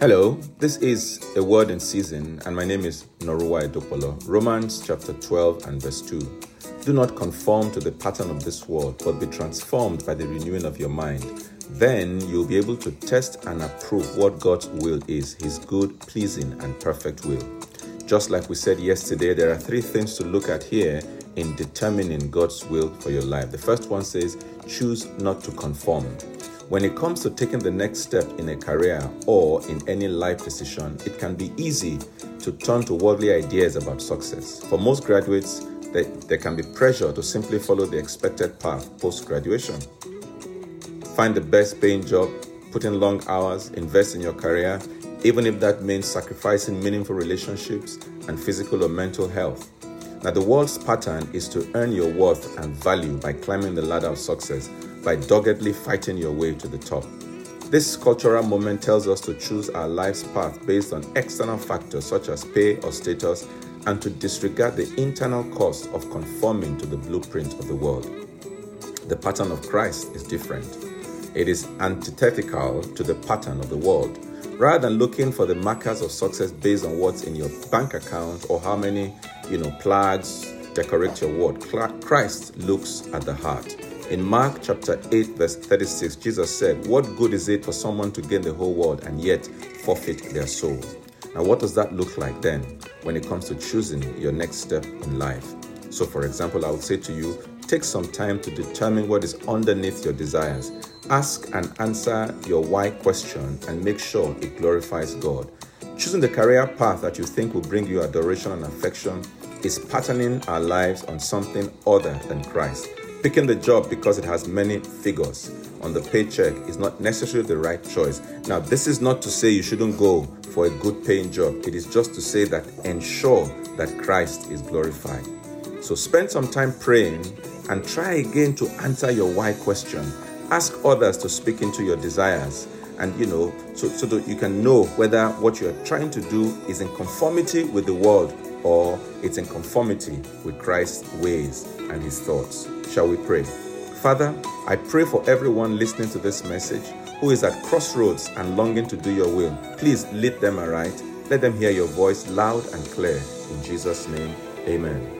Hello, this is a word in season, and my name is Noruwa Edopolo. Romans chapter 12 and verse 2. Do not conform to the pattern of this world, but be transformed by the renewing of your mind. Then you'll be able to test and approve what God's will is His good, pleasing, and perfect will. Just like we said yesterday, there are three things to look at here in determining God's will for your life. The first one says, choose not to conform. When it comes to taking the next step in a career or in any life decision, it can be easy to turn to worldly ideas about success. For most graduates, there can be pressure to simply follow the expected path post graduation. Find the best paying job, put in long hours, invest in your career, even if that means sacrificing meaningful relationships and physical or mental health. Now, the world's pattern is to earn your worth and value by climbing the ladder of success, by doggedly fighting your way to the top. This cultural moment tells us to choose our life's path based on external factors such as pay or status and to disregard the internal cost of conforming to the blueprint of the world. The pattern of Christ is different. It is antithetical to the pattern of the world. Rather than looking for the markers of success based on what's in your bank account or how many, you know, flags decorate your ward, Christ looks at the heart. In Mark chapter 8, verse 36, Jesus said, What good is it for someone to gain the whole world and yet forfeit their soul? Now, what does that look like then when it comes to choosing your next step in life? So, for example, I would say to you, take some time to determine what is underneath your desires. Ask and answer your why question and make sure it glorifies God. Choosing the career path that you think will bring you adoration and affection is patterning our lives on something other than Christ. Picking the job because it has many figures on the paycheck is not necessarily the right choice. Now, this is not to say you shouldn't go for a good paying job, it is just to say that ensure that Christ is glorified. So, spend some time praying and try again to answer your why question. Ask others to speak into your desires and you know so, so that you can know whether what you're trying to do is in conformity with the world or it's in conformity with Christ's ways and his thoughts. Shall we pray? Father, I pray for everyone listening to this message who is at crossroads and longing to do your will. Please lead them aright. Let them hear your voice loud and clear. In Jesus' name, amen.